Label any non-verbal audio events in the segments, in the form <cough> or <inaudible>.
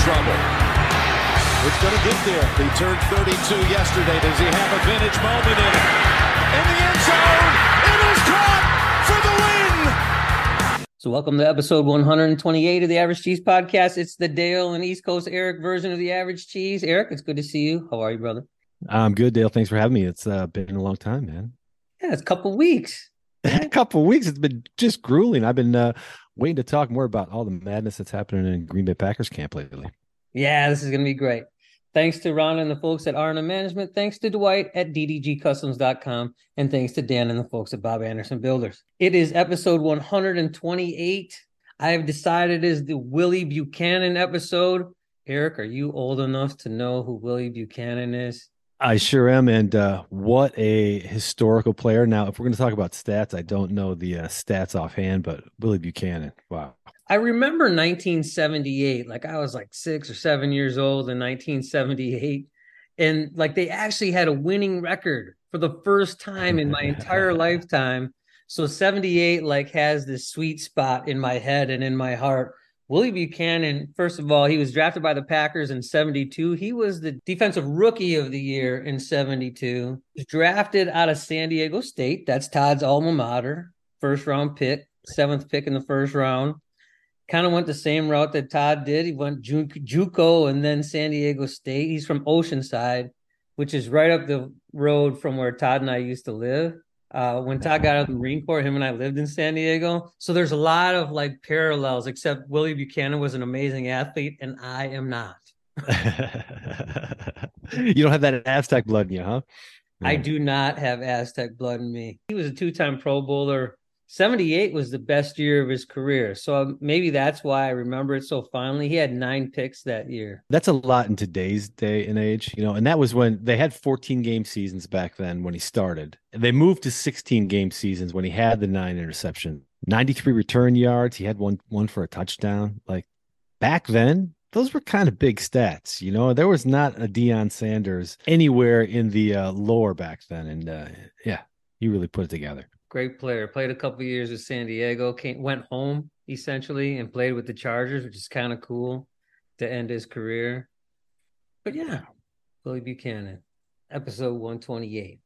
Trouble. It's going to get there. He turned 32 yesterday. Does he have a vintage moment in it? In the end zone. It is caught for the win. So, welcome to episode 128 of the Average Cheese Podcast. It's the Dale and East Coast Eric version of the Average Cheese. Eric, it's good to see you. How are you, brother? I'm good, Dale. Thanks for having me. It's uh, been a long time, man. Yeah, it's a couple weeks. <laughs> a couple weeks. It's been just grueling. I've been uh, waiting to talk more about all the madness that's happening in Green Bay Packers camp lately. Yeah, this is going to be great. Thanks to Ron and the folks at Arna Management. Thanks to Dwight at ddgcustoms.com. And thanks to Dan and the folks at Bob Anderson Builders. It is episode 128. I have decided it is the Willie Buchanon episode. Eric, are you old enough to know who Willie Buchanon is? I sure am. And uh, what a historical player. Now, if we're going to talk about stats, I don't know the uh, stats offhand, but Willie Buchanon, wow. I remember 1978. Like I was like six or seven years old in 1978. And like they actually had a winning record for the first time in my entire <laughs> lifetime. So 78 like has this sweet spot in my head and in my heart. Willie Buchanon, first of all, he was drafted by the Packers in 72. He was the defensive rookie of the year in 72. He was drafted out of San Diego State. That's Todd's alma mater. First round pick, seventh pick in the first round kind of went the same route that Todd did. He went Ju- JUCO and then San Diego State. He's from Oceanside, which is right up the road from where Todd and I used to live. Uh, when Todd got out of the Marine Corps, him and I lived in San Diego. So there's a lot of like parallels, except Willie Buchanon was an amazing athlete and I am not. <laughs> you don't have that Aztec blood in you, huh? I do not have Aztec blood in me. He was a two time Pro Bowler 78 was the best year of his career. So um, maybe that's why I remember it so fondly. He had nine picks that year. That's a lot in today's day and age, you know, and that was when they had 14 game seasons back then when he started. They moved to 16 game seasons when he had the nine interception, 93 return yards. He had one one for a touchdown. Like back then, those were kind of big stats, you know. There was not a Deion Sanders anywhere in the uh, lore back then, and uh, yeah, he really put it together great player. Played a couple years with San Diego. Came, went home essentially and played with the Chargers, which is kind of cool to end his career. But yeah, Willie Buchanon, episode one twenty eight.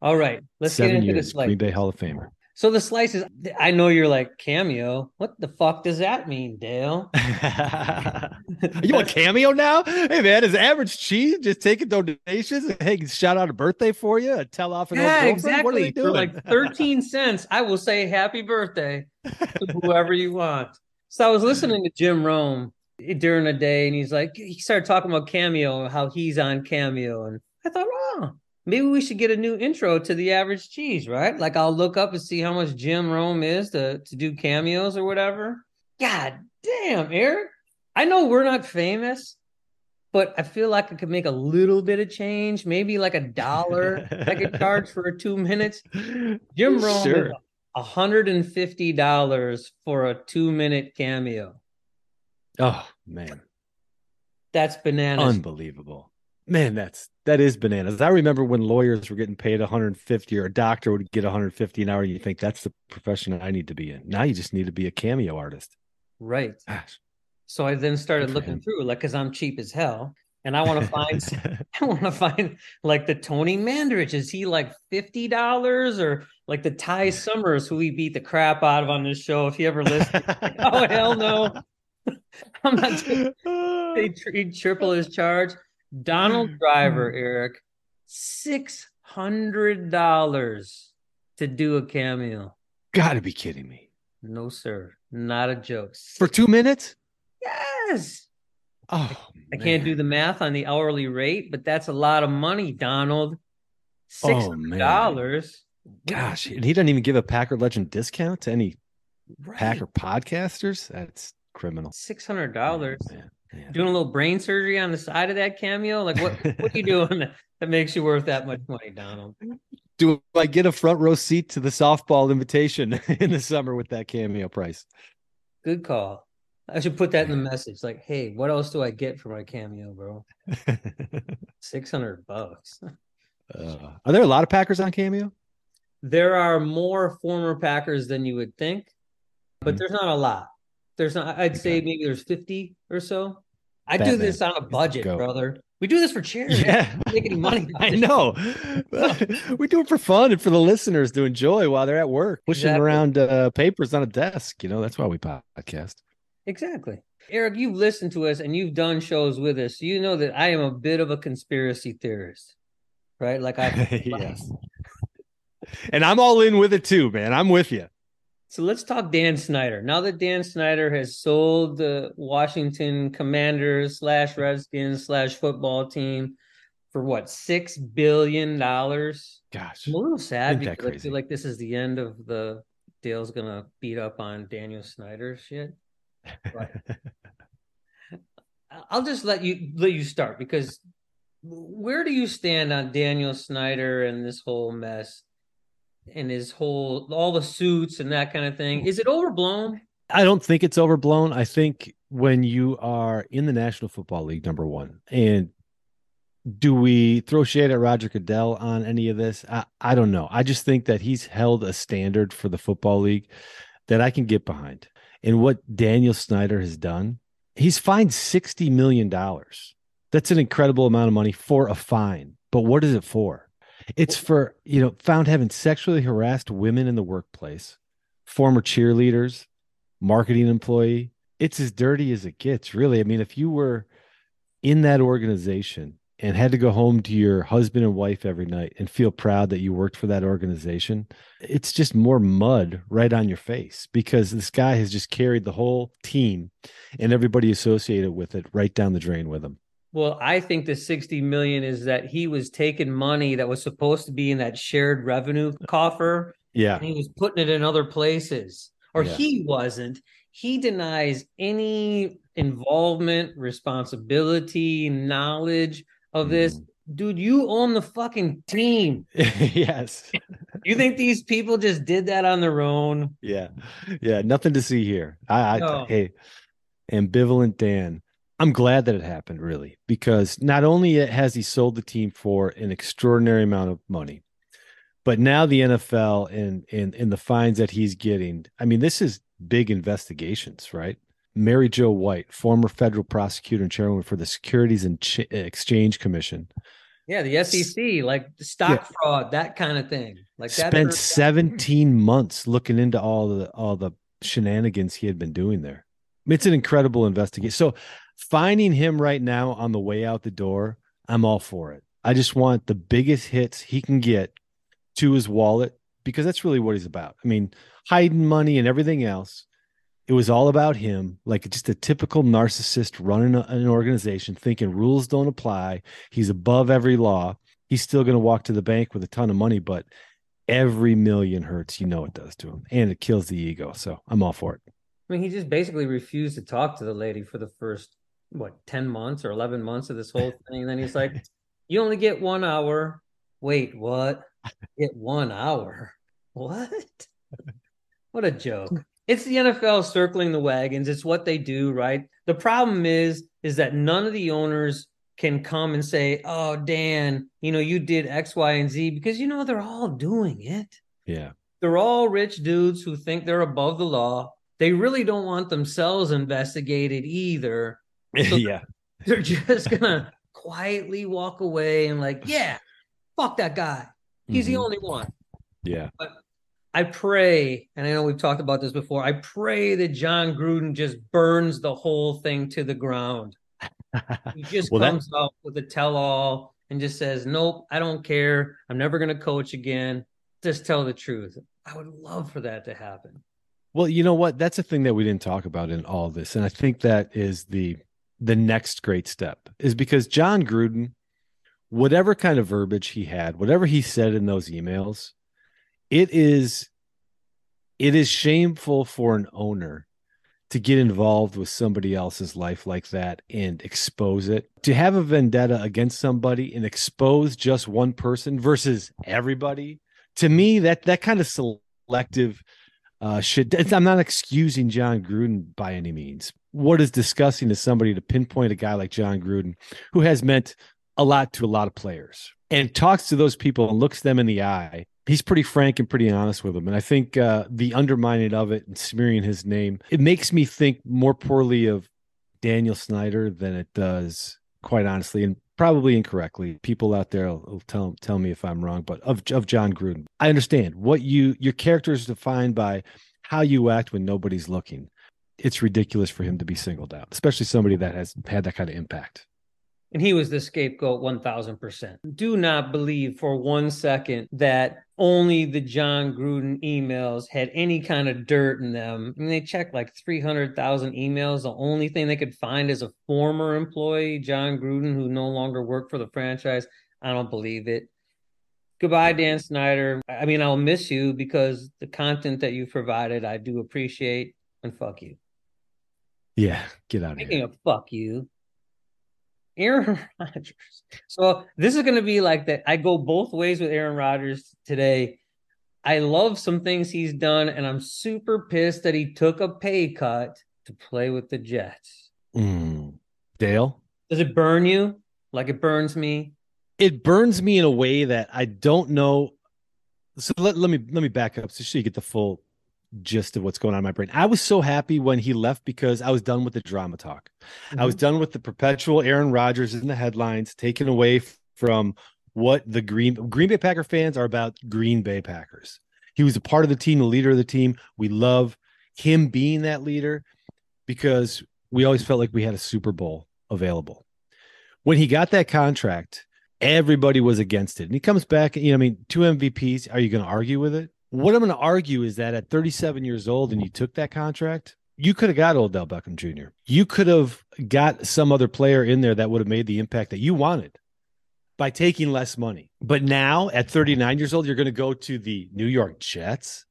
All right, let's Seven get into years, this. Like, Green Bay Hall of Famer. So the slices, I know you're like cameo. What the fuck does that mean, Dale? <laughs> you want <laughs> cameo now? Hey man, is average cheese just taking donations? Hey, shout out a birthday for you, a tell off an yeah, old exactly. What are doing? For like 13 cents, I will say happy birthday to whoever you want. So I was listening to Jim Rome eh, during the day, and he's like, he started talking about Cameo, how he's on Cameo, and I thought, oh, maybe we should get a new intro to the average cheese, right? Like I'll look up and see how much Jim Rome is to to do cameos or whatever. God damn, Eric. I know we're not famous, but I feel like I could make a little bit of change, maybe like a dollar I could <laughs> charge for two minutes. Jim Rome Sure. is $150 for a two minute cameo. Oh man, That's bananas. unbelievable. Man, that's that is bananas. I remember when lawyers were getting paid 150 or a doctor would get 150 an hour. And you think that's the profession I need to be in. Now you just need to be a cameo artist. right. Gosh. So I then started looking him. through, like, because I'm cheap as hell, and I want to find, <laughs> <laughs> I want to find like the Tony Mandarich. Is he like fifty dollars or like the Ty Summers, who we beat the crap out of on this show? If you ever listen, oh hell no, <laughs> I'm not. They he triple his charge. Donald mm, Driver, mm. Eric, six hundred dollars to do a cameo. Gotta be kidding me. No, sir, not a joke. For two minutes? yes. Oh, I can't do the math on the hourly rate, but that's a lot of money, Donald. Oh, Six hundred dollars. Gosh, and he doesn't even give a Packer legend discount to any Right. Packer podcasters. That's criminal. Six hundred dollars. Oh, man, man. Doing a little brain surgery on the side of that cameo. Like what? what are you <laughs> doing that, makes you worth that much money, Donald? Do I get a front row seat to the softball invitation <laughs> in the summer with that cameo price? Good call. I should put that in the message. Like, hey, what else do I get for my cameo, bro? <laughs> Six hundred bucks. Uh, are there a lot of Packers on cameo? There are more former Packers than you would think, but Mhm. there's not a lot. There's not. I'd say maybe there's fifty or so. I do this on a budget, Go. brother. We do this for charity. <laughs> Yeah, make any money. <laughs> I know. <laughs> we do it for fun and for the listeners to enjoy while they're at work, pushing Exactly. around uh, papers on a desk. You know, that's why we podcast. Exactly. Eric, you've listened to us and you've done shows with us. You know that I am a bit of a conspiracy theorist, right? Like I yes. And I'm all in with it too, man. I'm with you. So let's talk Dan Snyder. Now that Dan Snyder has sold the Washington Commanders slash Redskins slash football team for what six billion dollars. Gosh. I'm a little sad because I feel like this is the end of the Dale's gonna beat up on Daniel Snyder shit. <laughs> I'll just let you let you start because where do you stand on Daniel Snyder and this whole mess and his whole all the suits and that kind of thing? Is it overblown? I don't think it's overblown. I think when you are in the National Football League, number one, and do we throw shade at Roger Goodell on any of this? I, I don't know. I just think that he's held a standard for the football league that I can get behind. And what Daniel Snyder has done, he's fined $60 million. That's an incredible amount of money for a fine. But what is it for? It's for, you know, found having sexually harassed women in the workplace, former cheerleaders, marketing employee. It's as dirty as it gets, really. I mean, if you were in that organization and had to go home to your husband and wife every night and feel proud that you worked for that organization, it's just more mud right on your face because this guy has just carried the whole team and everybody associated with it right down the drain with him. Well, I think the 60 million is that he was taking money that was supposed to be in that shared revenue coffer Yeah. and he was putting it in other places. Or Yeah. he wasn't. He denies any involvement, responsibility, knowledge of this. Mm-hmm. Dude, you own the fucking team. <laughs> yes. You think these people just did that on their own? Yeah. Yeah. Nothing to see here. I, I No. hey, ambivalent Dan. I'm glad that it happened, really, because not only has he sold the team for an extraordinary amount of money, but now the NFL and and and the fines that he's getting. I mean, this is big investigations, right? Mary Jo White, former federal prosecutor and chairwoman for the Securities and Ch- Exchange Commission, Yeah, the SEC, like stock fraud, that kind of thing. Like that. spent 17 months looking into all the all the shenanigans he had been doing there. It's an incredible investigation. So finding him right now on the way out the door, I'm all for it. I just want the biggest hits he can get to his wallet because that's really what he's about. I mean, hiding money and everything else. It was all about him, like just a typical narcissist running a- an organization, thinking rules don't apply. He's above every law. He's still going to walk to the bank with a ton of money, but every million hurts. You know it does to him, and it kills the ego. So I'm all for it. I mean, he just basically refused to talk to the lady for the first what ten months or eleven months of this whole <laughs> thing. And then he's like, "You only get one hour." Wait, what? Get one hour? What? What a joke! It's the NFL circling the wagons. It's what they do, right? The problem is, is that none of the owners can come and say, "Oh, Dan, you know, you did X, Y, and Z," because you know they're all doing it Yeah, they're all rich dudes who think they're above the law. They really don't want themselves investigated either. So- <laughs> yeah, <laughs> They're just gonna quietly walk away and like, yeah, fuck that guy. He's the Mhm. only one. yeah. I pray, and I know we've talked about this before. I pray that Jon Gruden just burns the whole thing to the ground. He <laughs> just Well, that- comes out with a tell-all and just says, "Nope, I don't care. I'm never going to coach again. Just tell the truth." I would love for that to happen. Well, you know what? That's a thing that we didn't talk about in all this, and I think that is the the next great step is because Jon Gruden, whatever kind of verbiage he had, whatever he said in those emails, it is it is shameful for an owner to get involved with somebody else's life like that and expose it. To have a vendetta against somebody and expose just one person versus everybody, to me, that that kind of selective uh shit. I'm not excusing Jon Gruden by any means. What is disgusting is somebody to pinpoint a guy like Jon Gruden, who has meant a lot to a lot of players, and talks to those people and looks them in the eye he's pretty frank and pretty honest with them. And I think uh, the undermining of it and smearing his name, it makes me think more poorly of Daniel Snyder than it does, quite honestly, and probably incorrectly. People out there will, will tell tell me if I'm wrong, but of of Jon Gruden, I understand what you your character is defined by how you act when nobody's looking. It's ridiculous for him to be singled out, especially somebody that has had that kind of impact and he was the scapegoat 1000%. Do not believe for one second that only the Jon Gruden emails had any kind of dirt in them. I mean, they checked like 300,000 emails. The only thing they could find is a former employee, Jon Gruden, who no longer worked for the franchise. I don't believe it. Goodbye, mm-hmm. Dan Snyder. I mean, I'll miss you because the content that you've provided, I do appreciate. And fuck you. Yeah, get out of Speaking here. of fuck you, Aaron <laughs> Rodgers. So this is going to be like that. I go both ways with Aaron Rodgers today. I love some things he's done, and I'm super pissed that he took a pay cut to play with the Jets. Mm. Dale, Does it burn you like it burns me? it burns me in a way that I don't know. So let, let me let me back up so you get the full gist of what's going on in my brain. I was so happy when he left because I was done with the drama talk. I was mm-hmm. done with the perpetual Aaron Rodgers in the headlines, taken away from what the Green Green Bay Packer fans are about Green Bay Packers. He was a part of the team, the leader of the team. We love him being that leader because we always felt like we had a Super Bowl available. When he got that contract, everybody was against it. And he comes back, you know, I mean, two MVPs. Are you going to argue with it? What I'm going to argue is that at 37 years old and you took that contract, you could have got Odell Beckham Jr. You could have got some other player in there that would have made the impact that you wanted by taking less money. But now at 39 years old, you're going to go to the New York Jets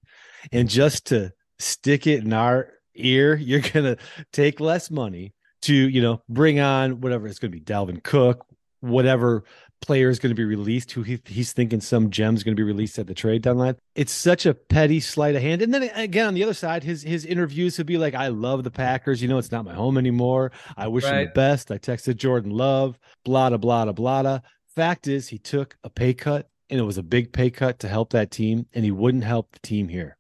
and just to stick it in our ear, <laughs> you're going to take less money to, you know, bring on whatever it's going to be Dalvin Cook, whatever player is going to be released who he, he's thinking some gems going to be released at the trade deadline. It's such a petty sleight of hand. And then again, on the other side, his his interviews would be like, I love the Packers. You know, it's not my home anymore. I wish him the best. I texted Jordan Love, blah, blah, blah, blah, blah. Fact is, he took a pay cut and it was a big pay cut to help that team, and he wouldn't help the team here.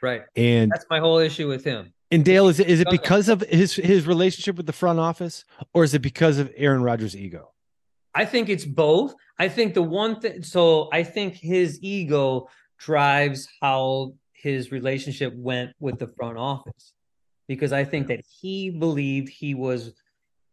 Right. And That's my whole issue with him. and Dale, is it is it because of his his relationship with the front office, or is it because of Aaron Rodgers' ego? I think it's both. I think the one thing, so I think his ego drives how his relationship went with the front office because I think that he believed he was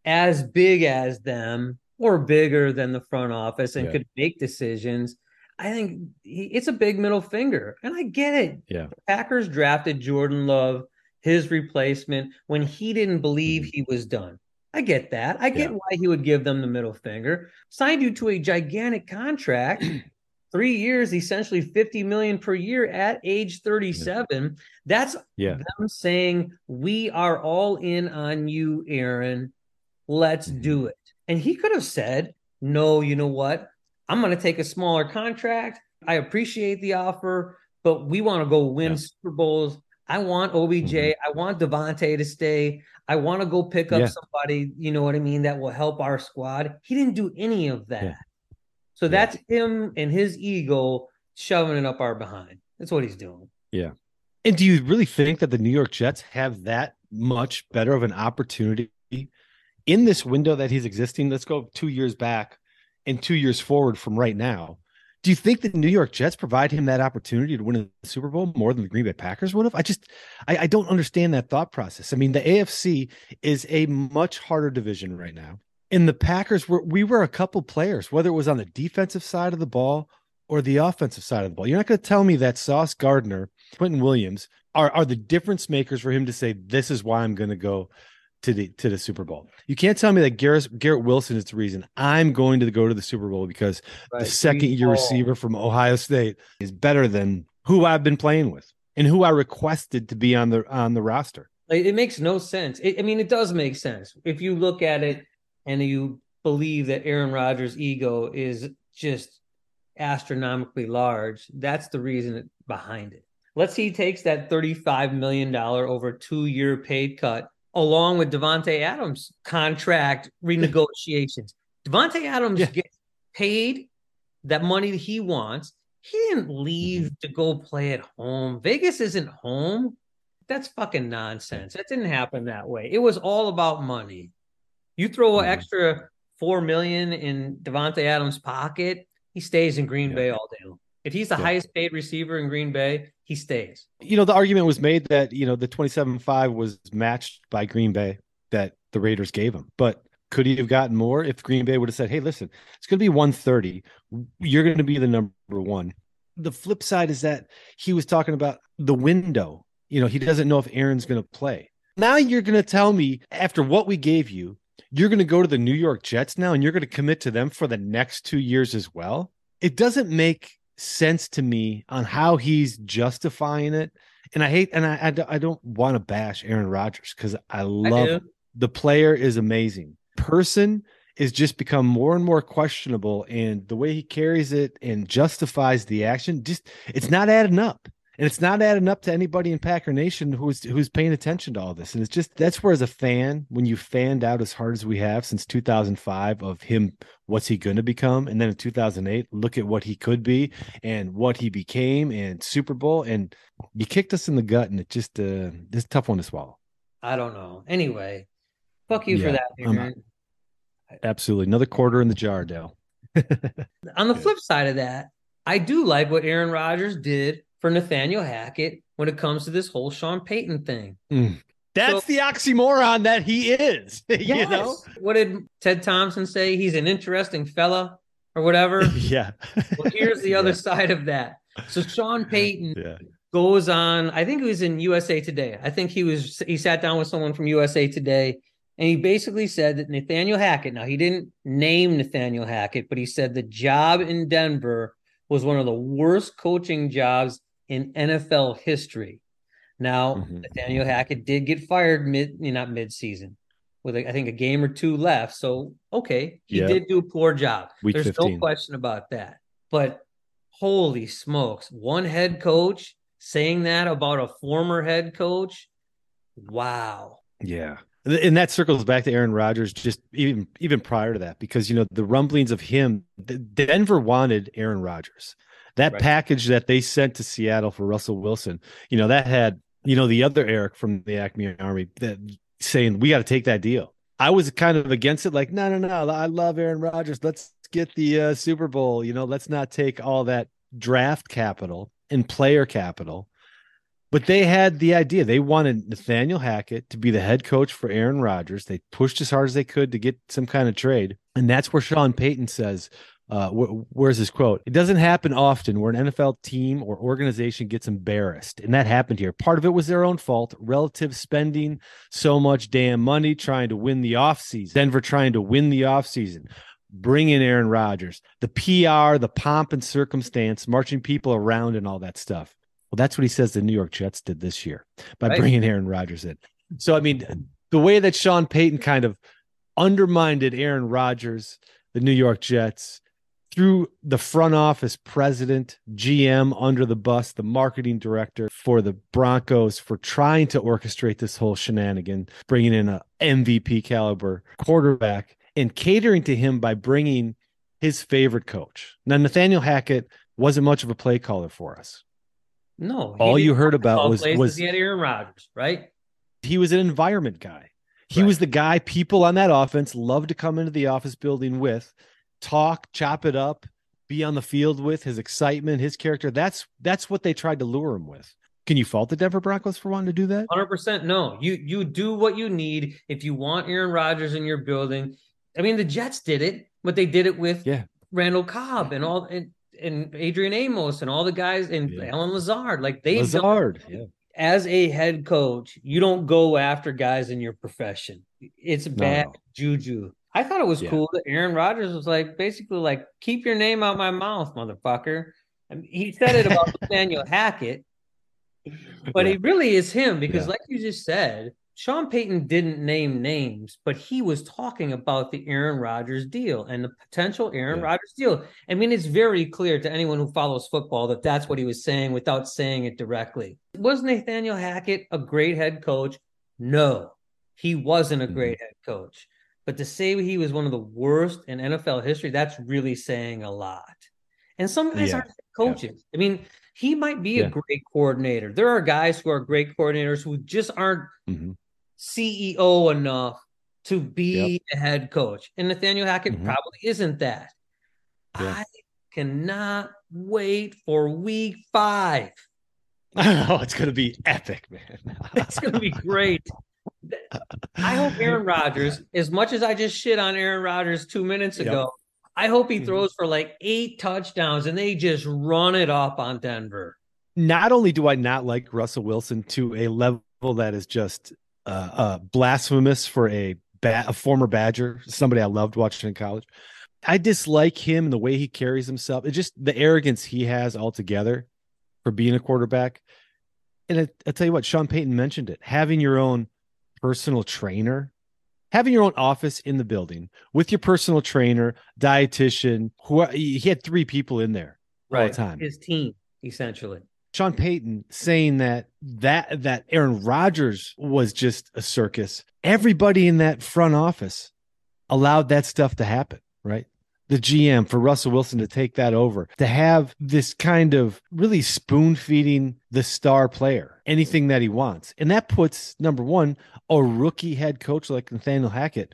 as big as them or bigger than the front office and Yeah. could make decisions. I think he, it's a big middle finger, and I get it. Yeah. The Packers drafted Jordan Love, his replacement, when he didn't believe Mhm. he was done. I get that. I get Yeah. why he would give them the middle finger. Signed you to a gigantic contract, <clears throat> three years, essentially 50 million per year at age 37. That's Yeah. them saying, We are all in on you, Aaron. Let's Mhm. do it. And he could have said, No, you know what? I'm going to take a smaller contract. I appreciate the offer, but we want to go win Yeah. Super Bowls. I want OBJ. Mhm. I want Davante to stay. I want to go pick up Yeah. somebody, you know what I mean, that will help our squad. He didn't do any of that. Yeah. So Yeah. that's him and his ego shoving it up our behind. That's what he's doing. Yeah. And do you really think that the New York Jets have that much better of an opportunity in this window that he's existing? Let's go two years back and two years forward from right now. Do you think the New York Jets provide him that opportunity to win a Super Bowl more than the Green Bay Packers would have? I just, I, I don't understand that thought process. I mean, the AFC is a much harder division right now. And the Packers were, we were a couple players, whether it was on the defensive side of the ball or the offensive side of the ball. You're not going to tell me that Sauce Gardner, Quinnen Williams are are the difference makers for him to say this is why I'm going to go to the to the Super Bowl. You can't tell me that Garrett Garrett Wilson is the reason I'm going to go to the Super Bowl because the second year receiver from Ohio State is better than who I've been playing with and who I requested to be on the on the roster. It makes no sense. It, I mean, it does make sense if you look at it and you believe that Aaron Rodgers' ego is just astronomically large. That's the reason behind it. Let's see, he takes that $35 million over two year paid cut along with Davante Adams contract renegotiations. Davante Adams Yeah. gets paid that money that he wants. He didn't leave to go play at home. Vegas isn't home. That's fucking nonsense. That didn't happen that way. It was all about money. You throw an Mhm. extra four million in Davante Adams' pocket, he stays in Green Yeah. Bay all day long. If he's the Yeah. highest paid receiver in Green Bay, he stays. You know, the argument was made that, you know, the 27-5 was matched by Green Bay that the Raiders gave him. But could he have gotten more if Green Bay would have said, "Hey, listen, it's going to be 130. You're going to be the number 1." The flip side is that he was talking about the window. You know, he doesn't know if Aaron's going to play. Now you're going to tell me after what we gave you, you're going to go to the New York Jets now and you're going to commit to them for the next 2 years as well? It doesn't make sense to me on how he's justifying it. And I hate, and I, I, don't- I don't want to bash Aaron Rodgers because I I love him. The player is amazing. Person is just become more and more questionable, and the way he carries it and justifies the action, just it's not adding up. And it's not adding up to anybody in Packer Nation who's who's paying attention to all this. And it's just that's where, as a fan, when you fanned out as hard as we have since 2005 of him, what's he going to become, and then in 2008, look at what he could be and what he became, and Super Bowl, and you kicked us in the gut, and it just uh, it's a tough one to swallow. I don't know. Anyway, fuck you for that. Absolutely, another quarter in the jar, Dale. <laughs> On the flip side of that, I do like what Aaron Rodgers did for Nathaniel Hackett when it comes to this whole Sean Payton thing. Hmm. That's So- the oxymoron that he is. <laughs> You know? What did Ted Thompson say? He's an interesting fella or whatever. <laughs> Yeah. well, here's the other <laughs> Yeah. side of that. So Sean Payton Yeah. goes on, I think it was in USA Today. I think he was he sat down with someone from USA Today and he basically said that Nathaniel Hackett, now he didn't name Nathaniel Hackett, but he said the job in Denver was one of the worst coaching jobs in NFL history. Now, Mhm. Nathaniel Hackett did get fired mid, not mid-season, with I think a game or two left. So okay, he Yeah. did do a poor job. Week There's 15. no question about that. But holy smokes, one head coach saying that about a former head coach. Wow. Yeah. And that circles back to Aaron Rodgers just even even prior to that because you know the rumblings of him Denver wanted Aaron Rodgers. That Right. package that they sent to Seattle for Russell Wilson, you know, that had, you know, the other Eric from the Acme Army that saying we got to take that deal. I was kind of against it like no no no, I love Aaron Rodgers. Let's get the uh, Super Bowl, you know, let's not take all that draft capital and player capital but they had the idea. They wanted Nathaniel Hackett to be the head coach for Aaron Rodgers. They pushed as hard as they could to get some kind of trade. And that's where Sean Payton says, uh, wh- where's his quote? It doesn't happen often where an NFL team or organization gets embarrassed. And that happened here. Part of it was their own fault, relative spending so much damn money trying to win the offseason. Denver trying to win the offseason. Bring in Aaron Rodgers, the PR, the pomp and circumstance, marching people around and all that stuff. Well, that's what he says the New York Jets did this year by Right. bringing Aaron Rodgers in. So, I mean, the way that Sean Payton kind of undermined Aaron Rodgers, the New York Jets, through the front office president, GM under the bus, the marketing director for the Broncos for trying to orchestrate this whole shenanigan, bringing in a MVP caliber quarterback and catering to him by bringing his favorite coach. Now, Nathaniel Hackett wasn't much of a play caller for us. No. All you heard about was- was- he had Aaron Rodgers, right? he was an environment guy. He Right. was the guy people on that offense loved to come into the office building with, talk, chop it up, be on the field with his excitement, his character. That's that's what they tried to lure him with. Can you fault the Denver Broncos for wanting to do that? Hundred percent. No, you you do what you need if you want Aaron Rodgers in your building. I mean, the Jets did it, but they did it with Yeah. Randall Cobb and all and, and Adrian Amos and all the guys and Yeah. Allen Lazard. Like they Lazard. Yeah. as a head coach, you don't go after guys in your profession. It's bad no. juju. I thought it was Yeah. cool that Aaron Rodgers was like basically like, keep your name out my mouth, motherfucker. I mean, he said it about <laughs> Nathaniel Hackett, but Yeah. it really is him because, like you just said, Sean Payton didn't name names, but he was talking about the Aaron Rodgers deal and the potential Aaron Yeah. Rodgers deal. I mean, it's very clear to anyone who follows football that that's what he was saying without saying it directly. Was Nathaniel Hackett a great head coach? No, he wasn't a great head coach. But to say he was one of the worst in NFL history, that's really saying a lot. And some guys Yeah. aren't coaches. I mean, he might be Yeah. a great coordinator. There are guys who are great coordinators who just aren't Mhm. CEO enough to be a head coach. And Nathaniel Hackett Mhm. probably isn't that. Yeah. I cannot wait for week five. <laughs> Oh, it's gonna be epic, man. <laughs> It's going to be great. I hope Aaron <laughs> Rodgers, as much as I just shit on Aaron Rodgers two minutes Yep. ago, I hope he Mhm. throws for like eight touchdowns and they just run it up on Denver. not only do I not like Russell Wilson to a level that is just uh, uh, blasphemous for a, ba- a former Badger, somebody I loved watching in college. I dislike him and the way he carries himself. It's just the arrogance he has altogether for being a quarterback. And I, I tell you what, Sean Payton mentioned it having your own personal trainer, having your own office in the building with your personal trainer, dietitian, who he had three people in there all the time. His team, essentially. Sean Payton saying that that that Aaron Rodgers was just a circus. Everybody in that front office allowed that stuff to happen, right? The GM for Russell Wilson to take that over, to have this kind of really spoon feeding the star player anything that he wants. And that puts number one, a rookie head coach like Nathaniel Hackett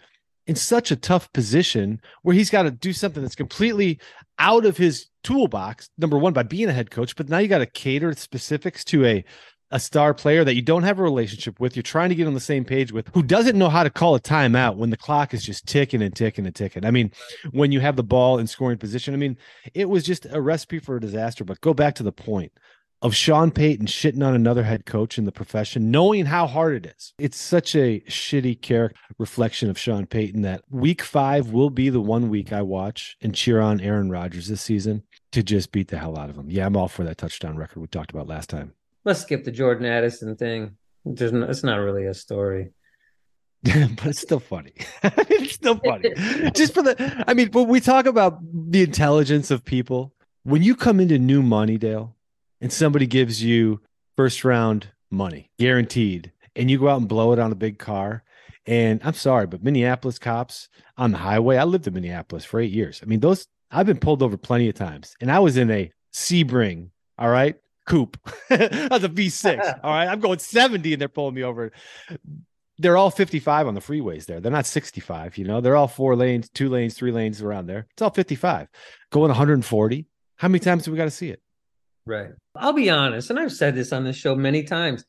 in such a tough position where he's got to do something that's completely out of his toolbox number one by being a head coach but now you got to cater specifics to a a star player that you don't have a relationship with. You're trying to get on the same page with who doesn't know how to call a timeout when the clock is just ticking and ticking and ticking. I mean when you have the ball in scoring position i mean it was just a recipe for a disaster but go back to the point of Sean Payton shitting on another head coach in the profession, knowing how hard it is. It's such a shitty character reflection of Sean Payton that week five will be the one week I watch and cheer on Aaron Rodgers this season to just beat the hell out of him. Yeah, I'm all for that touchdown record we talked about last time. Let's skip the Jordan Addison thing. There's no, it's not really a story. <laughs> but it's still funny. <laughs> it's still funny. <laughs> Just for the, I mean, when we talk about the intelligence of people, when you come into new money, Dale, and somebody gives you first round money guaranteed, and you go out and blow it on a big car, and I'm sorry, but Minneapolis cops on the highway, I lived in Minneapolis for eight years. I mean, those, I've been pulled over plenty of times, and I was in a Sebring, all right, coupe. That's a V6, all right. I'm going 70 and they're pulling me over they're all 55 on the freeways there. They're not 65, you know. They're all four lanes, two lanes, three lanes around there. It's all 55. Going 140. How many times do we got to see it? Right. I'll be honest, and I've said this on this show many times.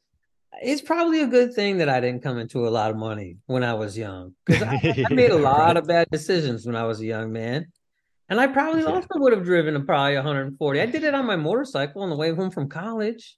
It's probably a good thing that I didn't come into a lot of money when I was young because I, I <laughs> made a lot of bad decisions when I was a young man. And I probably Yeah. also would have driven a probably 140. I did it on my motorcycle on the way home from college.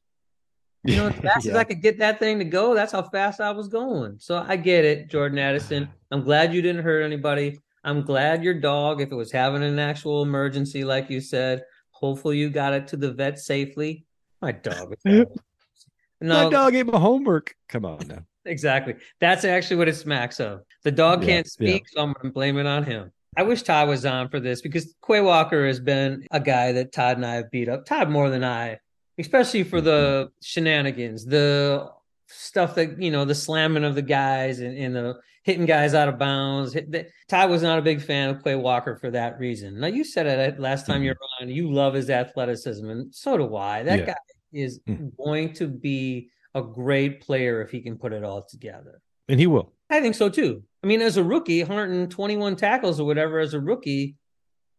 You know, as <laughs> fast as I could get that thing to go, that's how fast I was going. So I get it, Jordan Addison. I'm glad you didn't hurt anybody. I'm glad your dog, if it was having an actual emergency, like you said, hopefully you got it to the vet safely. My dog. was having- <laughs> My dog ate my homework. Come on now. <laughs> exactly. That's actually what it smacks of. The dog Yeah, can't yeah. speak, so I'm going to blame it on him. I wish Todd was on for this because Quay Walker has been a guy that Todd and I have beat up. Todd more than I, especially for mm-hmm. the shenanigans, the stuff that you know, the slamming of the guys and, and the hitting guys out of bounds. The- Todd was not a big fan of Quay Walker for that reason. Now you said it last time Mhm. you're on. You love his athleticism, and so do I. That Yeah. guy is Mhm. going to be a great player if he can put it all together. And he will. I think so too. I mean, as a rookie, 121 tackles or whatever as a rookie,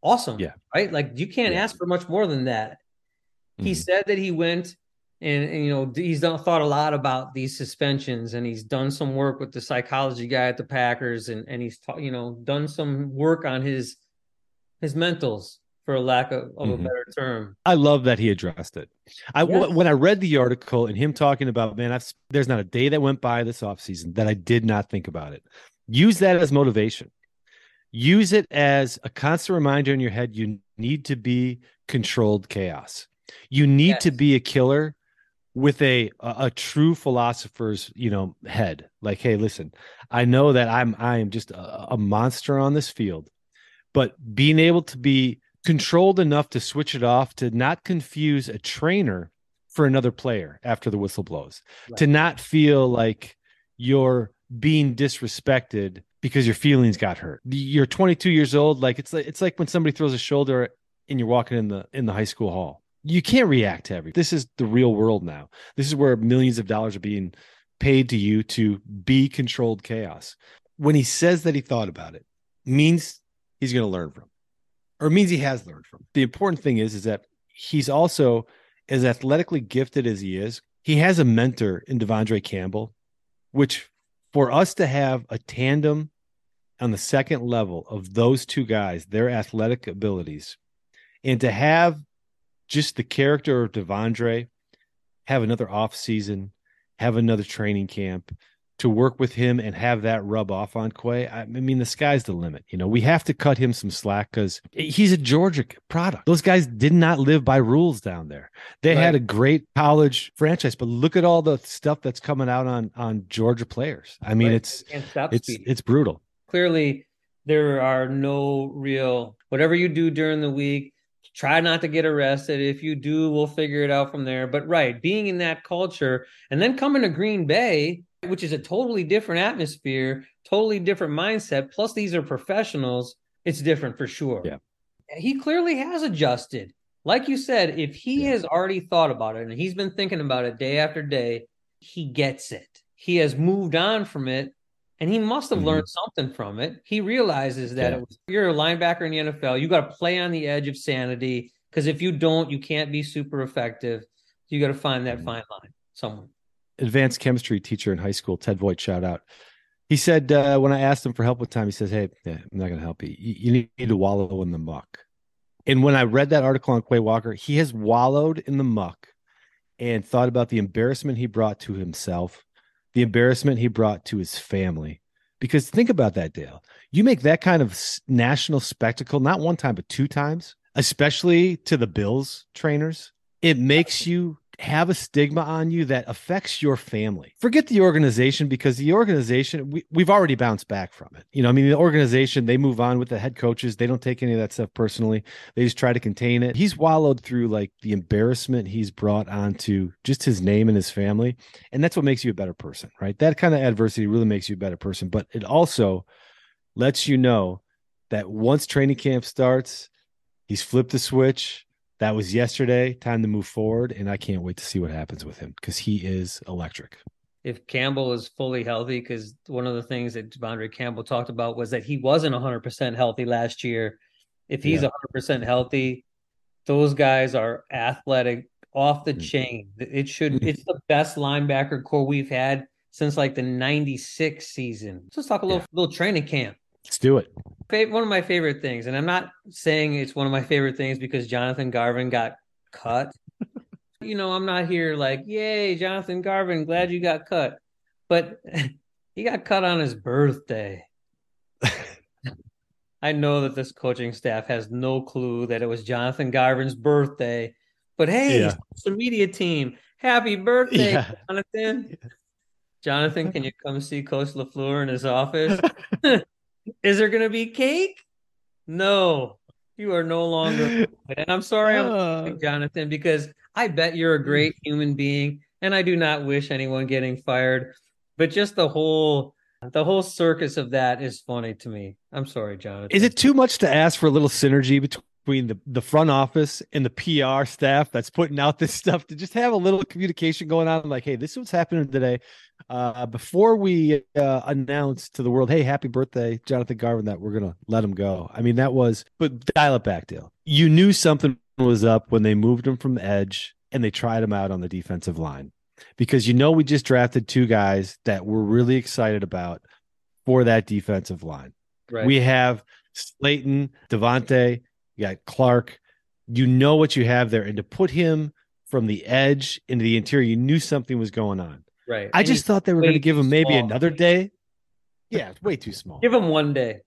awesome. Yeah. Right? Like you can't Yeah. ask for much more than that. He Mhm. said that he went and, and, you know he's done thought a lot about these suspensions and he's done some work with the psychology guy at the Packers and and he's ta- you know done some work on his his mentals for a lack of, of a Mhm. better term. I love that he addressed it. I Yes. when I read the article and him talking about, man, I've, there's not a day that went by this offseason that I did not think about it. Use that as motivation. Use it as a constant reminder in your head you need to be controlled chaos. You need to be a killer with a, a true philosopher's you know head. Like, hey, listen, I know that I'm I am just a, a monster on this field, but being able to be controlled enough to switch it off to not confuse a trainer for another player after the whistle blows, to not feel like you're being disrespected because your feelings got hurt. You're 22 years old, like it's like it's like when somebody throws a shoulder and you're walking in the in the high school hall. You can't react to everything. This is the real world now. This is where millions of dollars are being paid to you to be controlled chaos. When he says that he thought about it, means he's going to learn from, or means he has learned from. The important thing is, is that he's also as athletically gifted as he is. He has a mentor in De'Vondre Campbell, which for us to have a tandem on the second level of those two guys, their athletic abilities, and to have just the character of De'Vondre have another off season, have another training camp to work with him and have that rub off on Quay. I mean, the sky's the limit. You know, we have to cut him some slack because he's a Georgia product. Those guys did not live by rules down there. They had a great college franchise, but look at all the stuff that's coming out on on Georgia players. I mean, Right. it's it's it's brutal. clearly there are no real whatever you do during the week try not to get arrested. If you do we'll figure it out from there. But right being in that culture and then coming to green bay which is a totally different atmosphere totally different mindset plus these are professionals it's different for sure. Yeah. he clearly has adjusted. Like you said if he Yeah. has already thought about it and he's been thinking about it day after day he gets it. He has moved on from it and he must have Mhm. learned something from it. He realizes that Yeah. was, you're a linebacker in the NFL. You got to play on the edge of sanity because if you don't, you can't be super effective. You got to find that Mhm. fine line somewhere. advanced chemistry teacher in high school, Ted Voigt, shout out. He said uh, when I asked him for help with time, he says, "Hey, yeah, I'm not going to help you. you. You need to wallow in the muck." And when I read that article on Quay Walker, he has wallowed in the muck and thought about the embarrassment he brought to himself, the embarrassment he brought to his family. Because think about that, Dale. You make that kind of national spectacle not one time but two times, especially to the Bills trainers. It makes you have a stigma on you that affects your family. Forget the organization because the organization we, we've already bounced back from it. You know, I mean, the organization they move on with the head coaches. They don't take any of that stuff personally. They just try to contain it. He's wallowed through like the embarrassment he's brought onto just his name and his family, and that's what makes you a better person, right? That kind of adversity really makes you a better person. But it also lets you know that once training camp starts, he's flipped the switch. That was yesterday. Time to move forward, and I can't wait to see what happens with him because he is electric. If Campbell is fully healthy, because one of the things that De'Vondre Campbell talked about was that he wasn't 100% healthy last year. If he's Yeah. 100% healthy, those guys are athletic, off the Mm. chain. It should. It's the best linebacker corps we've had since like the '96 season. Let's talk a little little training camp. Let's do it. One of my favorite things, and I'm not saying it's one of my favorite things because Jonathan Garvin got cut. <laughs> you know, I'm not here like, yay, Jonathan Garvin, glad you got cut. But <laughs> he got cut on his birthday. <laughs> I know that this coaching staff has no clue that it was Jonathan Garvin's birthday. But hey, Yeah. social media team, happy birthday, Yeah. Jonathan. Jonathan, can you come see Coach LaFleur in his office? Is there going to be cake? No, you are no longer. <laughs> And I'm sorry, I'm Jonathan, because I bet you're a hmm. great human being, and I do not wish anyone getting fired. But just the whole, the whole circus of that is funny to me. I'm sorry, Jonathan. is it too much to ask for a little synergy between the, the front office and the PR staff that's putting out this <laughs> stuff to just have a little communication going on? Like, hey, this is what's happening today. Uh, before we uh, announce to the world, hey, happy birthday, Jonathan Garvin, that we're going to let him go. I mean, that was, but dial it back, Dale. You knew something was up when they moved him from the edge and they tried him out on the defensive line because you know we just drafted two guys that we're really excited about for that defensive line. right? We have Slaton, Devontae, you got Clark. You know what you have there. And to put him from the edge into the interior, you knew something was going on. right. I And just thought they were going to give him maybe small. another day. Yeah, it's way too small. give him one day.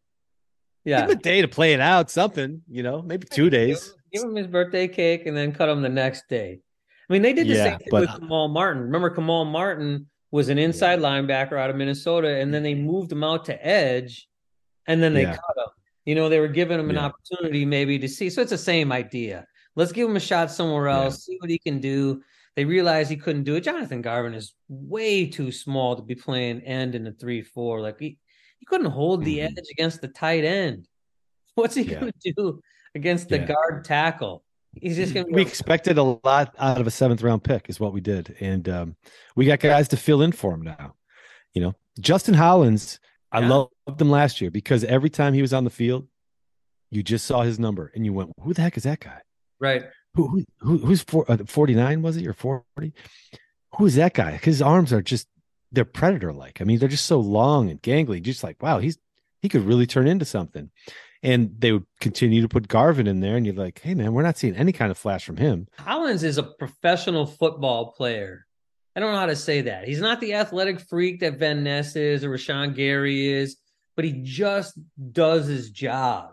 Yeah. Give him a day to play it out, something, you know, maybe two days. give him his birthday cake and then cut him the next day. I mean, they did the Yeah, same thing but- with Kamal Martin. Remember, Kamal Martin was an inside linebacker out of Minnesota, and then they moved him out to edge, and then they Yeah. cut him. You know, they were giving him an Yeah. opportunity maybe to see. So it's the same idea. Let's give him a shot somewhere Yeah. else, see what he can do. They realized he couldn't do it. Jonathan Garvin is way too small to be playing end in a three-four. Like he, he couldn't hold the Mhm. edge against the tight end. <laughs> What's he Yeah. going to do against the Yeah. guard tackle? He's just going to we expected a lot out of a seventh round pick is what we did and um, we got guys to fill in for him now you know justin hollins i Yeah. loved him last year because every time he was on the field you just saw his number and you went who the heck is that guy right. who, who, who who's for, uh, 49 was it or 40 who is that guy his arms are just they're predator like i mean they're just so long and gangly just like wow he's he could really turn into something and they would continue to put garvin in there and you're like hey man we're not seeing any kind of flash from him Collins is a professional football player. I don't know how to say that. He's not the athletic freak that Van Ness is or Rashan Gary is, but he just does his job.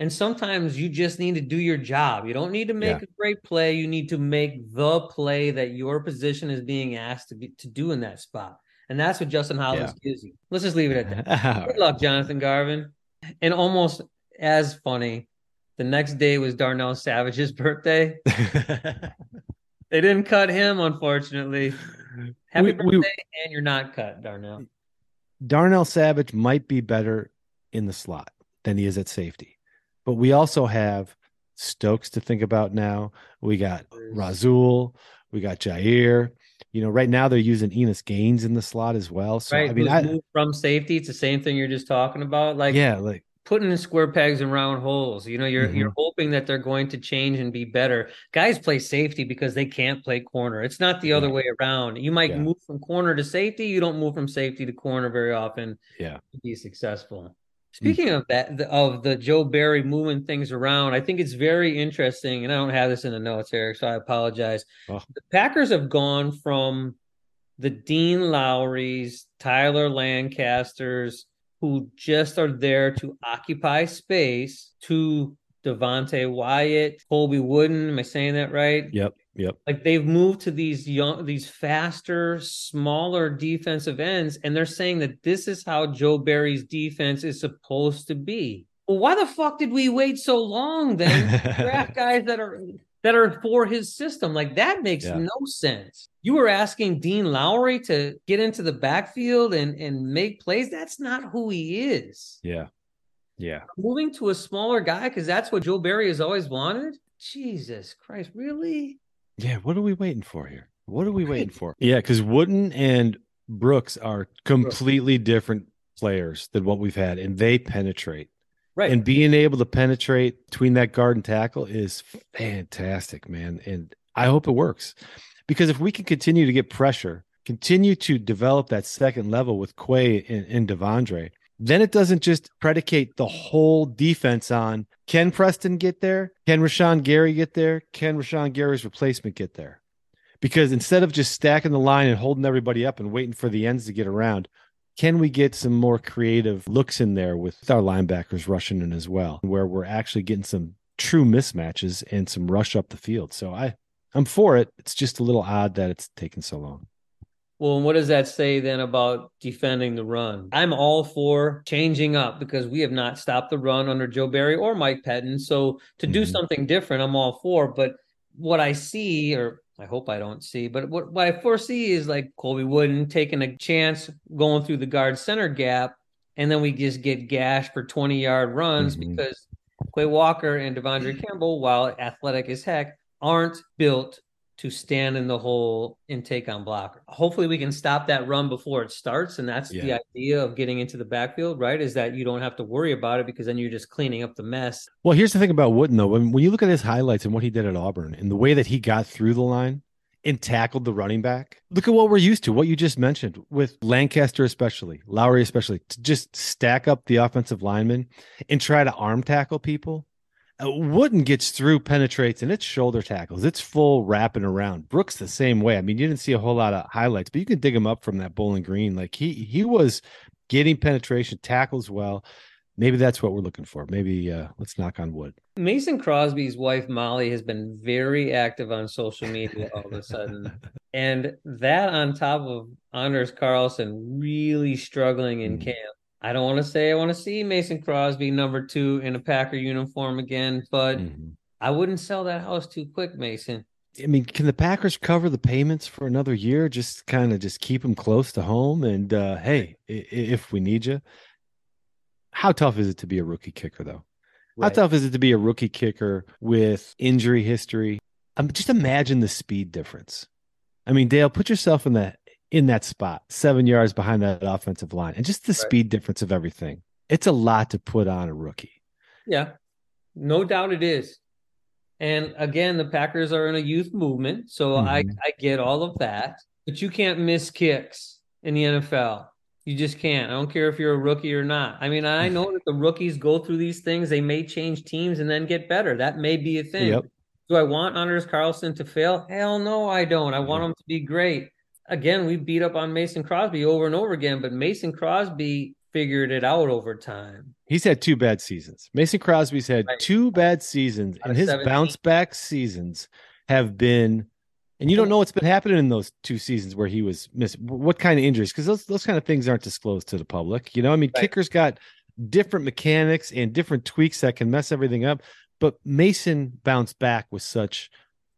And sometimes you just need to do your job. You don't need to make Yeah. a great play. You need to make the play that your position is being asked to be, to do in that spot. And that's what Justin Hollins gives you. Let's just leave it at that. <laughs> Good luck, Jonathan Garvin. And almost as funny, the next day was Darnell Savage's <laughs> birthday. <laughs> They didn't cut him, unfortunately. <laughs> Happy We- birthday, we- and you're not cut, Darnell. Darnell Savage might be better in the slot than he is at safety. But we also have Stokes to think about now. We got Rasul, we got Jair. You know, right now they're using Innis Gaines in the slot as well. So right? I mean, I, from safety. It's the same thing you're just talking about. Like yeah, like putting in square pegs and round holes. You know, you're Mhm. you're hoping that they're going to change and be better. Guys play safety because they can't play corner. It's not the other way around. You might Yeah. move from corner to safety. You don't move from safety to corner very often. Yeah. to be successful. Speaking of that, the, of the Joe Barry moving things around, I think it's very interesting, and I don't have this in the notes, Eric, so I apologize. Oh. The Packers have gone from the Dean Lowrys, Tyler Lancasters, who just are there to occupy space, to Devonte Wyatt, Colby Wooden. Am I saying that right? yep, yep. like they've moved to these young these faster smaller defensive ends and they're saying that this is how joe barry's defense is supposed to be well why the fuck did we wait so long then <laughs> draft guys that are that are for his system like that makes Yeah. no sense you were asking dean lowry to get into the backfield and and make plays that's not who he is Yeah. Yeah. moving to a smaller guy because that's what joe barry has always wanted jesus christ really Yeah, what are we waiting for here? What are we waiting for? Yeah, because Wooden and Brooks are completely different players than what we've had, and they penetrate. Right And being able to penetrate between that guard and tackle is fantastic, man. And I hope it works because if we can continue to get pressure, continue to develop that second level with Quay and, and De'Vondre, then it doesn't just predicate the whole defense on can Preston get there? Can Rashan Gary get there? Can Rashan Gary's replacement get there? Because instead of just stacking the line and holding everybody up and waiting for the ends to get around, can we get some more creative looks in there with our linebackers rushing in as well, where we're actually getting some true mismatches and some rush up the field? So I, I'm for it. It's just a little odd that it's taken so long. Well, and what does that say then about defending the run? I'm all for changing up because we have not stopped the run under Joe Barry or Mike Pettine. So to do Mhm. something different, I'm all for. But what I see, or I hope I don't see, but what, what I foresee is like Colby Wooden taking a chance going through the guard center gap, and then we just get gashed for 20 yard runs Mhm. because Quay Walker and De'Vondre Campbell, while athletic as heck, aren't built to stand in the hole and take on blocker. Hopefully, we can stop that run before it starts, and that's the idea of getting into the backfield, right? Is that you don't have to worry about it because then you're just cleaning up the mess. Well, here's the thing about Wooden, though. When, when you look at his highlights and what he did at Auburn and the way that he got through the line and tackled the running back, look at what we're used to, what you just mentioned with Lancaster, especially, Lowry, especially, to just stack up the offensive linemen and try to arm tackle people. Uh, Wooden gets through, penetrates, and it's shoulder tackles. It's full wrapping around. Brooks the same way. I mean, you didn't see a whole lot of highlights, but you can dig him up from that Bowling Green. Like he he was getting penetration, tackles well. maybe that's what we're looking for. Maybe uh, let's knock on wood. Mason Crosby's wife Molly has been very active on social media all of a sudden, <laughs> and that on top of Anders Carlson really struggling in Mhm. camp. I don't want to say I want to see Mason Crosby number two in a Packer uniform again, but Mhm. I wouldn't sell that house too quick, Mason. I mean, can the Packers cover the payments for another year? Just kind of just keep them close to home, and uh, hey, i- i- if we need you, how tough is it to be a rookie kicker though? How tough is it to be a rookie kicker with injury history? Um, just imagine the speed difference. I mean, Dale, put yourself in that in that spot, seven yards behind that offensive line, and just the speed difference of everything. It's a lot to put on a rookie. Yeah, no doubt it is. And again, the Packers are in a youth movement, so I Mhm. I get all of that. But you can't miss kicks in the NFL. You just can't. I don't care if you're a rookie or not. I mean, I know <laughs> that the rookies go through these things. They may change teams and then get better. That may be a thing. Yep. Do I want Anders Carlson to fail? Hell no, I don't. I want him to be great. Again, we beat up on Mason Crosby over and over again, but Mason Crosby figured it out over time. He's had two bad seasons. Mason Crosby's had Right. two bad seasons, and his 17. bounce back seasons have been. And you don't know what's been happening in those two seasons where he was missing. What kind of injuries? Because those those kind of things aren't disclosed to the public. You know, I mean, Right. kickers got different mechanics and different tweaks that can mess everything up. But Mason bounced back with such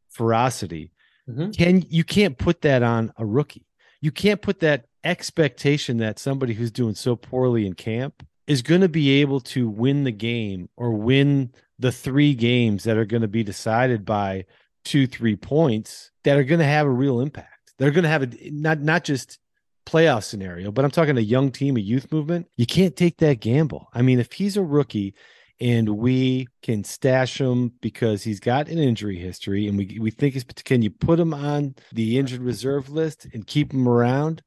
ferocity. Mhm. Can you can't put that on a rookie? You can't put that expectation that somebody who's doing so poorly in camp is going to be able to win the game or win the three games that are going to be decided by two, three points that are going to have a real impact. They're going to have a not not just playoff scenario, but I'm talking a young team, a youth movement. You can't take that gamble. I mean, if he's a rookie and we can stash him because he's got an injury history and we we think he's can you put him on the injured reserve list and keep him around?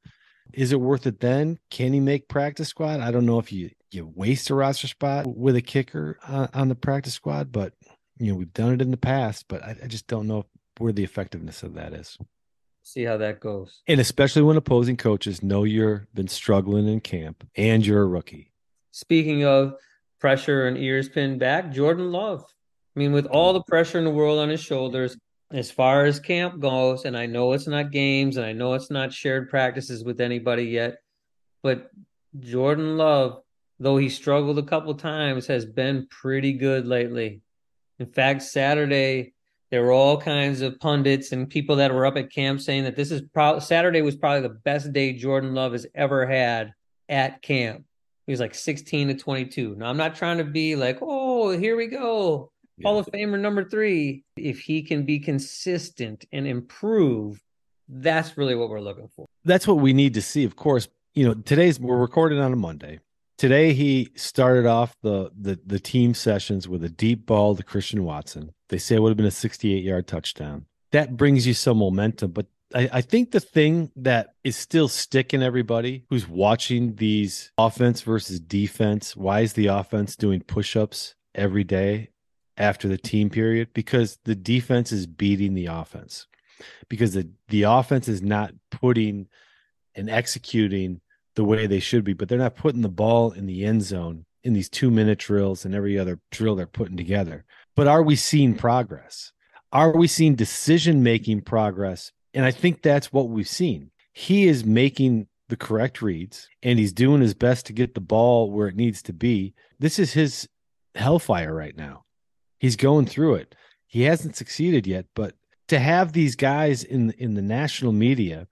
Is it worth it then? Can he make practice squad? I don't know if you you waste a roster spot with a kicker on, on the practice squad, but you know we've done it in the past. But I, I just don't know where the effectiveness of that is, See how that goes. and especially when opposing coaches know you've been struggling in camp and you're a rookie. Speaking of pressure and ears pinned back, Jordan Love. I mean, with all the pressure in the world on his shoulders, as far as camp goes, and I know it's not games and I know it's not shared practices with anybody yet, but Jordan Love, though he struggled a couple times, has been pretty good lately. In fact, Saturday, there were all kinds of pundits and people that were up at camp saying that this is Saturday was probably the best day Jordan Love has ever had at camp. He was like 16 to 22. Now, I'm not trying to be like, oh, here we go. Hall of Famer number three. If he can be consistent and improve, that's really what we're looking for. that's what we need to see. Of course, you know, today's we're recording on a Monday. Today he started off the the the team sessions with a deep ball to Christian Watson. They say it would have been a 68 yard touchdown. That brings you some momentum, but I, I think the thing that is still sticking everybody who's watching these offense versus defense. Why is the offense doing push-ups every day after the team period? Because the defense is beating the offense because the, the offense is not putting and executing the way they should be, but they're not putting the ball in the end zone in these two minute drills and every other drill they're putting together. But are we seeing progress? Are we seeing decision making progress? And I think that's what we've seen. He is making the correct reads and he's doing his best to get the ball where it needs to be. This is his hellfire right now. He's going through it. He hasn't succeeded yet, but to have these guys in in the national media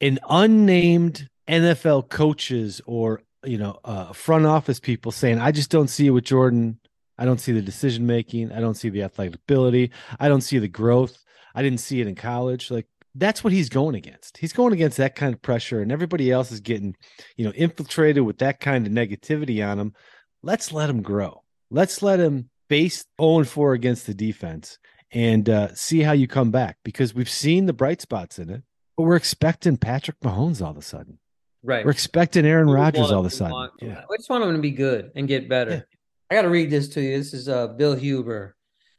and unnamed NFL coaches or you know uh, front office people saying, "I just don't see it with Jordan. I don't see the decision making. I don't see the athletic ability. I don't see the growth. I didn't see it in college." Like that's what he's going against. He's going against that kind of pressure, and everybody else is getting you know infiltrated with that kind of negativity on him. Let's let him grow. Let's let him face 0 4 against the defense and uh, see how you come back because we've seen the bright spots in it, but we're expecting Patrick Mahomes all of a sudden. Right. We're expecting Aaron Rodgers all of a sudden. Yeah. I just want him to be good and get better. Yeah. I got to read this to you. This is uh, Bill Huber.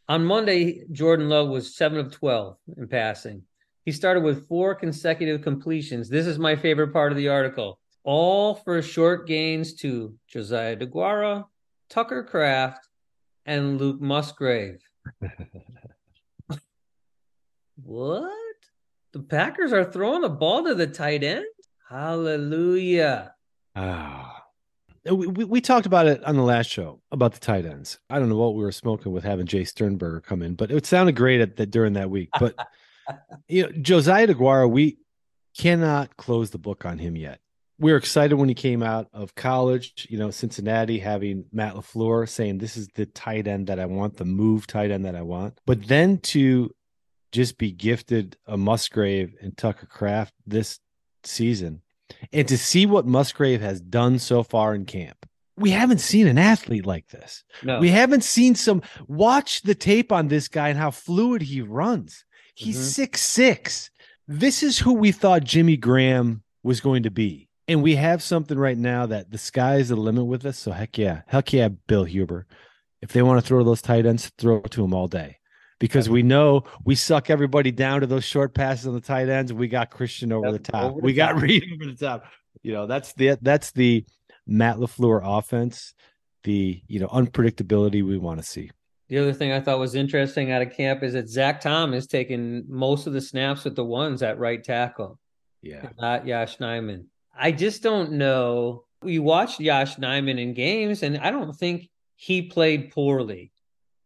On Monday, Jordan Love was 7 of 12 in passing. He started with four consecutive completions. This is my favorite part of the article. All for short gains to Josiah Deguara, Tucker Kraft, and Luke Musgrave. <laughs> what? The Packers are throwing the ball to the tight end? Hallelujah. Ah. We, we, we talked about it on the last show about the tight ends. I don't know what we were smoking with having Jace Sternberger come in, but it sounded great at that during that week. But <laughs> you know, Josiah Deguara, we cannot close the book on him yet. We were excited when he came out of college, you know, Cincinnati, having Matt LaFleur saying, This is the tight end that I want, the move tight end that I want. But then to just be gifted a Musgrave and Tucker Kraft this season and to see what Musgrave has done so far in camp. We haven't seen an athlete like this. No. We haven't seen some watch the tape on this guy and how fluid he runs. He's Mhm. six six. This is who we thought Jimmy Graham was going to be. And we have something right now that the sky is the limit with us. So heck yeah. Heck yeah, Bill Huber. If they want to throw those tight ends, throw it to them all day. Because we know we suck everybody down to those short passes on the tight ends. We got Christian over Yep, the top. over the we got top. Reed over the top. You know, that's the that's the Matt LaFleur offense, the you know, unpredictability we want to see. The other thing I thought was interesting out of camp is that Zach Tom is taking most of the snaps with the ones at right tackle, Yeah. not Yosh Nijman. I just don't know. We watched Yosh Nijman in games, and I don't think he played poorly.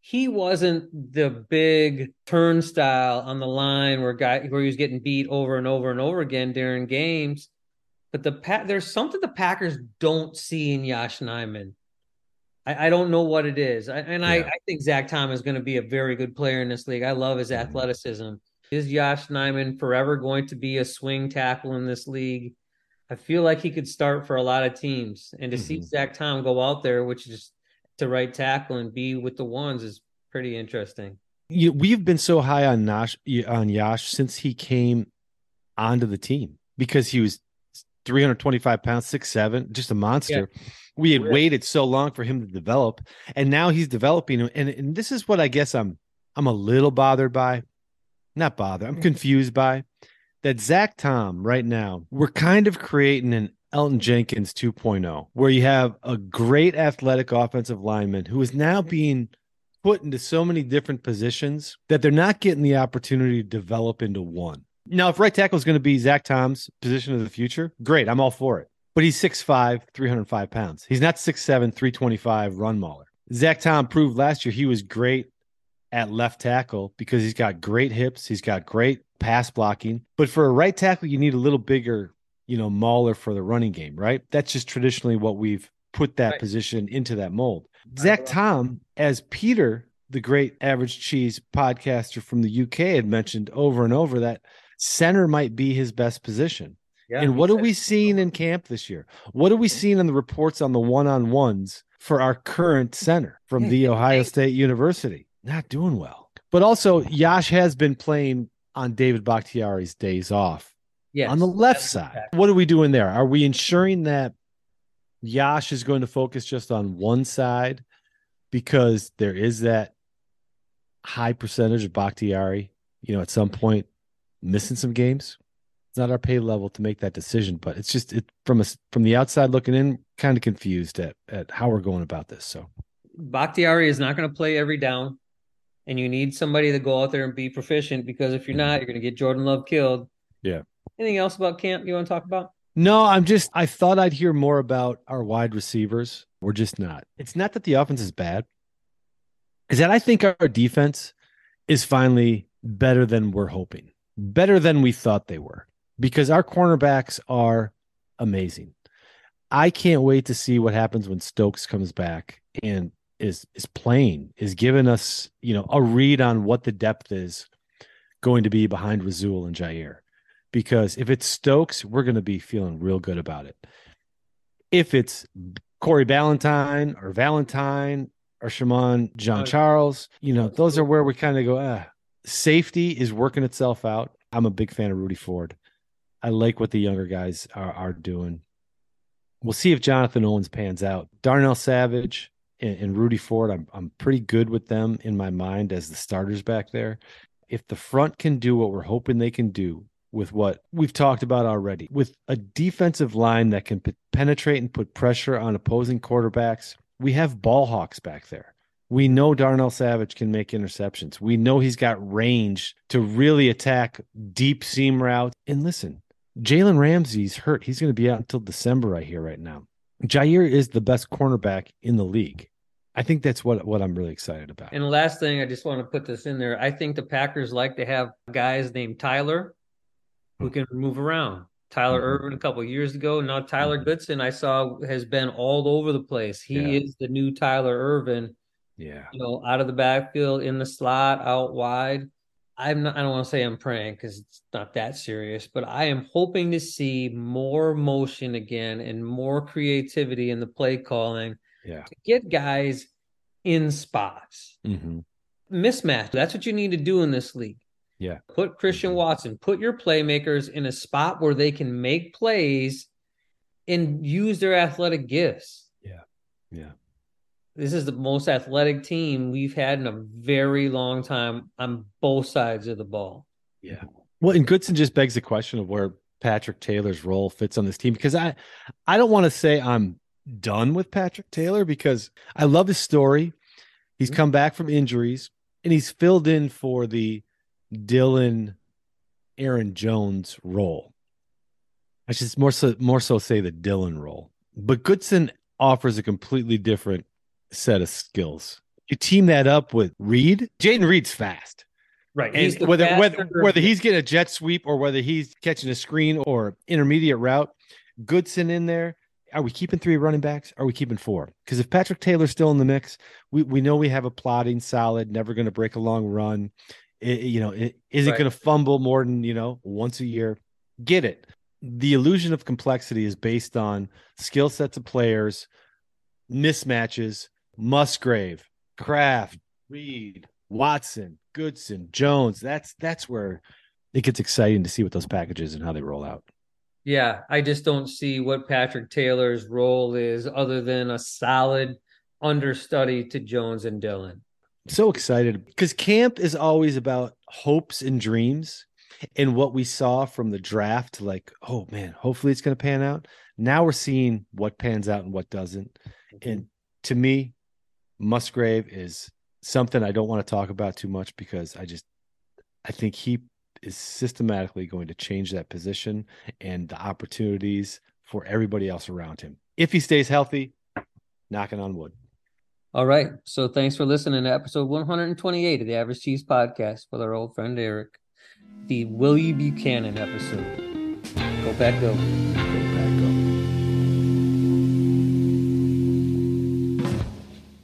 He wasn't the big turnstile on the line where guy where he was getting beat over and over and over again during games. But the pa- there's something the Packers don't see in Yosh Nijman. I, I don't know what it is. I, and I, Yeah. I think Zach Tom is going to be a very good player in this league. I love his Mhm. athleticism. Is Yosh Nijman forever going to be a swing tackle in this league? I feel like he could start for a lot of teams. And to see Mhm. Zach Tom go out there, which is to right tackle and be with the ones, is pretty interesting. you, we've been so high on Nash on Yosh since he came onto the team because he was 325 pounds, six seven, just a monster. We had Yeah. waited so long for him to develop, and now he's developing. And, and this is what I guess I'm I'm a little bothered by. Not bothered. I'm mm. confused by that Zach Tom right now. We're kind of creating an Elgton Jenkins 2.0, where you have a great athletic offensive lineman who is now mm. being put into so many different positions that they're not getting the opportunity to develop into one. Now, if right tackle is going to be Zach Tom's position of the future, great. I'm all for it. But he's 6'5, 305 pounds. He's not 6'7, 325 run mauler. Zach Tom proved last year he was great at left tackle because he's got great hips. He's got great pass blocking. But for a right tackle, you need a little bigger, you know, mauler for the running game, right? That's just traditionally what we've put that Right. position into that mold. Zach Tom, as Peter, the great average cheese podcaster from the UK, had mentioned over and over that center might be his best position. Yeah. and what are we seeing in camp this year? What are we seeing in the reports on the one on ones for our current center from the Ohio State University? Not doing well. But also, Yosh has been playing on David Bakhtiari's days off Yes, on the left side. fact. What are we doing there? Are we ensuring that Yosh is going to focus just on one side because there is that high percentage of Bakhtiari, you know, at some point missing some games? It's not our pay level to make that decision, but it's just it from us from the outside looking in, kind of confused at at how we're going about this. So Bakhtiari is not going to play every down, and you need somebody to go out there and be proficient because if you're not, you're going to get Jordan Love killed. Yeah. Anything else about camp you want to talk about? No, I'm just I thought I'd hear more about our wide receivers. We're just not. It's not that the offense is bad. Is that I think our defense is finally better than we're hoping. Better than we thought they were. Because our cornerbacks are amazing. I can't wait to see what happens when Stokes comes back and is is playing, is giving us, you know, a read on what the depth is going to be behind Rasul and Jair because if it's Stokes, we're going to be feeling real good about it. If it's Corey Ballentine or Valentine or Shemar Jean-Charles, you know, those are where we kind of go, ah, safety is working itself out. I'm a big fan of Rudy Ford. I like what the younger guys are, are doing. We'll see if Jonathan Owens pans out. Darnell Savage and, and Rudy Ford, I'm, I'm pretty good with them in my mind as the starters back there. If the front can do what we're hoping they can do, with what we've talked about already with a defensive line that can penetrate and put pressure on opposing quarterbacks we have ball hawks back there. We know Darnell Savage can make interceptions. We know he's got range to really attack deep seam routes. And listen, Jalen Ramsey's hurt. He's going to be out until December, I hear right now. Jair is the best cornerback in the league. I think that's what, what I'm really excited about. And the last thing, I just want to put this in there. I think the Packers like to have guys named Tyler who can move around. Tyler Mhm. Ervin a couple years ago. Now Tyler Mhm. Goodson, I saw has been all over the place. He Yeah. is the new Tyler Ervin. Yeah. You know, out of the backfield, in the slot, out wide. I'm not. I don't want to say I'm praying because it's not that serious, but I am hoping to see more motion again and more creativity in the play calling Yeah. to get guys in spots hmm mismatch. That's what you need to do in this league. Yeah. Put Christian Mhm. Watson, put your playmakers in a spot where they can make plays and use their athletic gifts. Yeah. Yeah. This is the most athletic team we've had in a very long time on both sides of the ball. Yeah. Well, and Goodson just begs the question of where Patrick Taylor's role fits on this team because I I don't want to say I'm done with Patrick Taylor because I love his story. He's mm-hmm. come back from injuries and he's filled in for the Dillon Aaron Jones role. I should more so more so say the Dillon role. But Goodson offers a completely different set of skills. You team that up with Reed. Jayden Reed's fast. Right. And whether whether whether he's getting a jet sweep or whether he's catching a screen or intermediate route, Goodson in there. Are we keeping three running backs? Are we keeping four? Because if Patrick Taylor's still in the mix, we, we know we have a plotting, solid, never going to break a long run. It, you know, it isn't Right. going to fumble more than you know once a year? Get it. The illusion of complexity is based on skill sets of players, mismatches. Musgrave, Kraft, Reed, Watson, Goodson, Jones. That's that's where it gets exciting to see what those packages and how they roll out. Yeah, I just don't see what Patrick Taylor's role is other than a solid understudy to Jones and Dillon. so excited because camp is always about hopes and dreams and what we saw from the draft like oh man hopefully it's going to pan out now we're seeing what pans out and what doesn't and to me musgrave is something i don't want to talk about too much because i just i think he is systematically going to change that position and the opportunities for everybody else around him if he stays healthy knocking on wood All right. So thanks for listening to episode 128 of the Average Cheese Podcast with our old friend Eric, the Willie Buchanon episode. Go back, go.